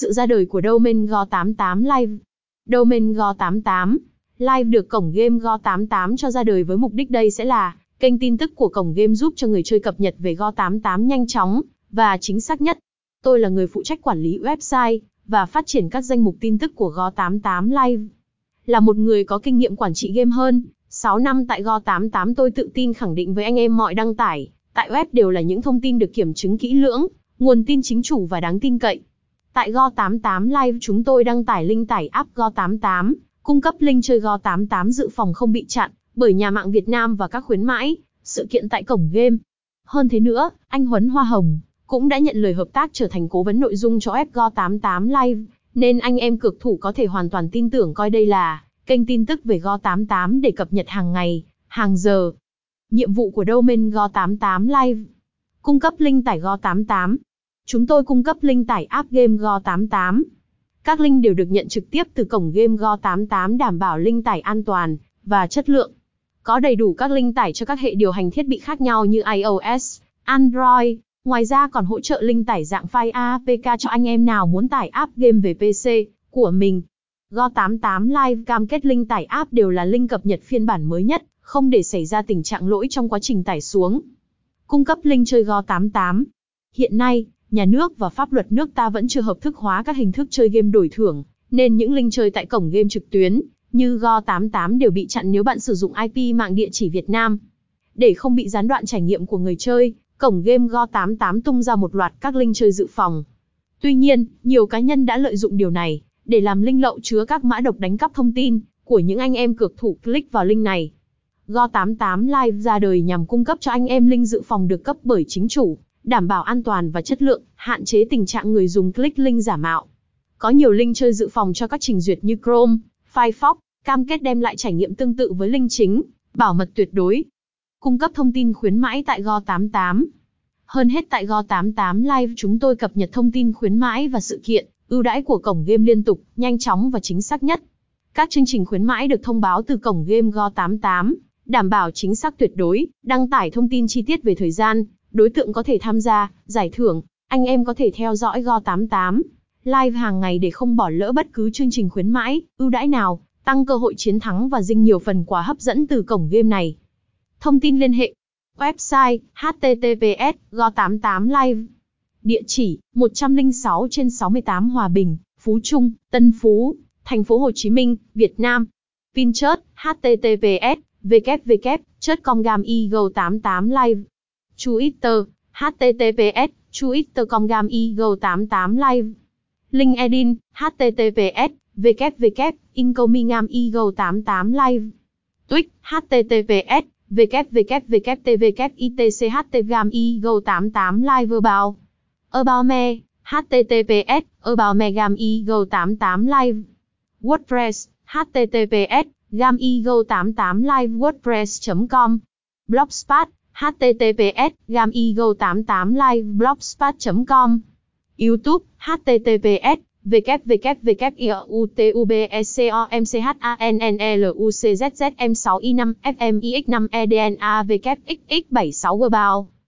Sự ra đời của domain Go88 Live Domain Go88 Live được cổng game Go88 cho ra đời với mục đích đây sẽ là kênh tin tức của cổng game giúp cho người chơi cập nhật về Go88 nhanh chóng và chính xác nhất. Tôi là người phụ trách quản lý website và phát triển các danh mục tin tức của Go88 Live. Là một người có kinh nghiệm quản trị game hơn 6 năm tại Go88 tôi tự tin khẳng định với anh em mọi đăng tải tại web đều là những thông tin được kiểm chứng kỹ lưỡng, nguồn tin chính chủ và đáng tin cậy. Tại Go88 Live chúng tôi đăng tải link tải app Go88, cung cấp link chơi Go88 dự phòng không bị chặn bởi nhà mạng Việt Nam và các khuyến mãi, sự kiện tại cổng game. Hơn thế nữa, anh Huấn Hoa Hồng cũng đã nhận lời hợp tác trở thành cố vấn nội dung cho FGO88 Live, nên anh em cực thủ có thể hoàn toàn tin tưởng coi đây là kênh tin tức về Go88 để cập nhật hàng ngày, hàng giờ. Nhiệm vụ của domain Go88 Live Cung cấp link tải Go88 Chúng tôi cung cấp link tải app game Go88. Các link đều được nhận trực tiếp từ cổng game Go88 đảm bảo link tải an toàn và chất lượng. Có đầy đủ các link tải cho các hệ điều hành thiết bị khác nhau như iOS, Android. Ngoài ra còn hỗ trợ link tải dạng file APK cho anh em nào muốn tải app game về PC của mình. Go88 Live cam kết link tải app đều là link cập nhật phiên bản mới nhất, không để xảy ra tình trạng lỗi trong quá trình tải xuống. Cung cấp link chơi Go88. Hiện nay, nhà nước và pháp luật nước ta vẫn chưa hợp thức hóa các hình thức chơi game đổi thưởng, nên những link chơi tại cổng game trực tuyến như Go88 đều bị chặn nếu bạn sử dụng IP mạng địa chỉ Việt Nam. Để không bị gián đoạn trải nghiệm của người chơi, cổng game Go88 tung ra một loạt các link chơi dự phòng. Tuy nhiên, nhiều cá nhân đã lợi dụng điều này để làm link lậu chứa các mã độc đánh cắp thông tin của những anh em cược thủ click vào link này. Go88 Live ra đời nhằm cung cấp cho anh em link dự phòng được cấp bởi chính chủ, đảm bảo an toàn và chất lượng, hạn chế tình trạng người dùng click link giả mạo. Có nhiều link chơi dự phòng cho các trình duyệt như Chrome, Firefox, cam kết đem lại trải nghiệm tương tự với link chính, bảo mật tuyệt đối. Cung cấp thông tin khuyến mãi tại Go88. Hơn hết tại Go88 Live chúng tôi cập nhật thông tin khuyến mãi và sự kiện, ưu đãi của cổng game liên tục, nhanh chóng và chính xác nhất. Các chương trình khuyến mãi được thông báo từ cổng game Go88, đảm bảo chính xác tuyệt đối, đăng tải thông tin chi tiết về thời gian, đối tượng có thể tham gia, giải thưởng, anh em có thể theo dõi Go88, live hàng ngày để không bỏ lỡ bất cứ chương trình khuyến mãi, ưu đãi nào, tăng cơ hội chiến thắng và dinh nhiều phần quà hấp dẫn từ cổng game này. Thông tin liên hệ Website https go88 live Địa chỉ 106 trên 68 Hòa Bình, Phú Trung, Tân Phú, Thành phố Hồ Chí Minh, Việt Nam. Vinchat https www.comgameagle88live Twitter https twitter.com gam eagle 88 live LinkedIn, https, www, incomingam eagle 88 live. Twitch, https, www.tvkitchtgam eagle 88 live about. About me, https, about me gam eagle 88 live. WordPress, https, gam eagle 88 live wordpress.com. Blogspot, https://gamigo88.liveblogspot.com YouTube, https www.youtubecomchanneluczm6i5 fmix5 ednavkxx76 gbao